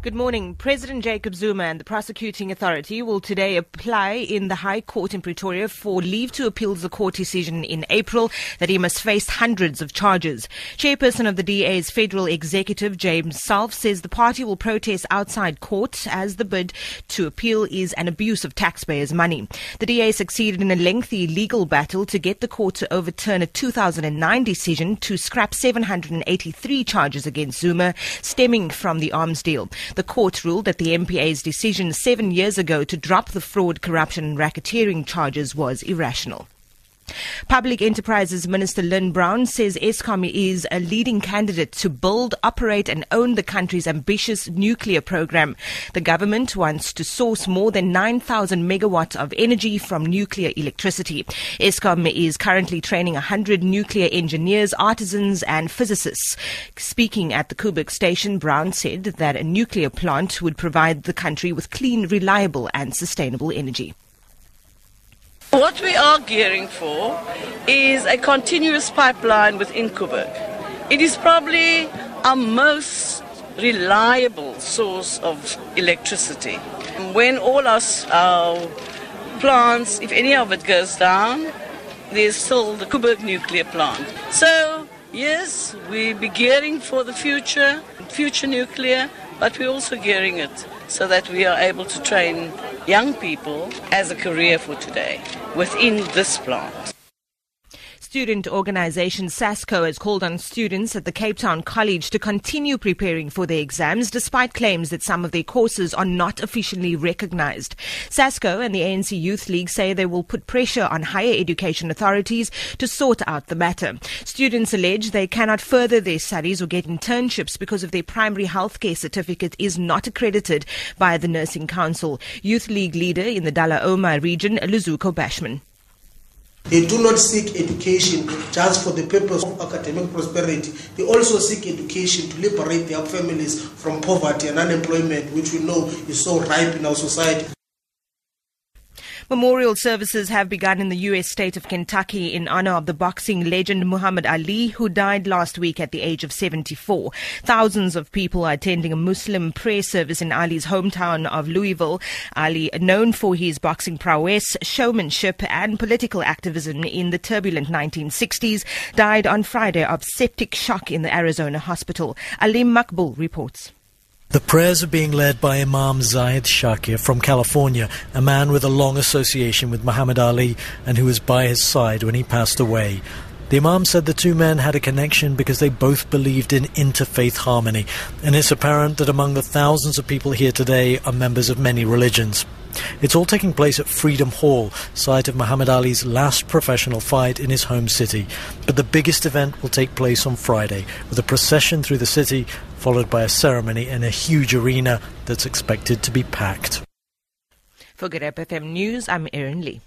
Good morning. President Jacob Zuma and the prosecuting authority will today apply in the High Court in Pretoria for leave to appeal the court decision in April that he must face hundreds of charges. Chairperson of the DA's federal executive, James Selfe, says the party will protest outside court as the bid to appeal is an abuse of taxpayers' money. The DA succeeded in a lengthy legal battle to get the court to overturn a 2009 decision to scrap 783 charges against Zuma stemming from the arms deal. The court ruled that the NPA's decision seven years ago to drop the fraud, corruption, and racketeering charges was irrational. Public Enterprises Minister Lynne Brown says Eskom is a leading candidate to build, operate and own the country's ambitious nuclear program. The government wants to source more than 9,000 megawatts of energy from nuclear electricity. Eskom is currently training 100 nuclear engineers, artisans and physicists. Speaking at the Koeberg station, Brown said that a nuclear plant would provide the country with clean, reliable and sustainable energy. What we are gearing for is a continuous pipeline within Koeberg. It is probably our most reliable source of electricity. When all our, our plants, if any of it goes down, there's still the Koeberg nuclear plant. So, yes, we'll be gearing for the future, future nuclear, but we're also gearing it so that we are able to train young people as a career for today within this plant. Student organisation SASCO has called on students at the Cape Town College to continue preparing for their exams despite claims that some of their courses are not officially recognised. SASCO and the ANC Youth League say they will put pressure on higher education authorities to sort out the matter. Students allege they cannot further their studies or get internships because of their primary healthcare certificate is not accredited by the Nursing Council. Youth League leader in the Dullah Omar region, Luzuko Bashman. They do not seek education just for the purpose of academic prosperity. They also seek education to liberate their families from poverty and unemployment, which we know is so ripe in our society. Memorial services have begun in the U.S. state of Kentucky in honor of the boxing legend Muhammad Ali, who died last week at the age of 74. Thousands of people are attending a Muslim prayer service in Ali's hometown of Louisville. Ali, known for his boxing prowess, showmanship, and political activism in the turbulent 1960s, died on Friday of septic shock in the Arizona hospital. Alim Makbul reports. The prayers are being led by Imam Zaid Shakir from California, a man with a long association with Muhammad Ali and who was by his side when he passed away. The Imam said the two men had a connection because they both believed in interfaith harmony, and it's apparent that among the thousands of people here today are members of many religions. It's all taking place at Freedom Hall, site of Muhammad Ali's last professional fight in his home city. But the biggest event will take place on Friday, with a procession through the city, followed by a ceremony in a huge arena that's expected to be packed. For Good FM News, I'm Erin Lee.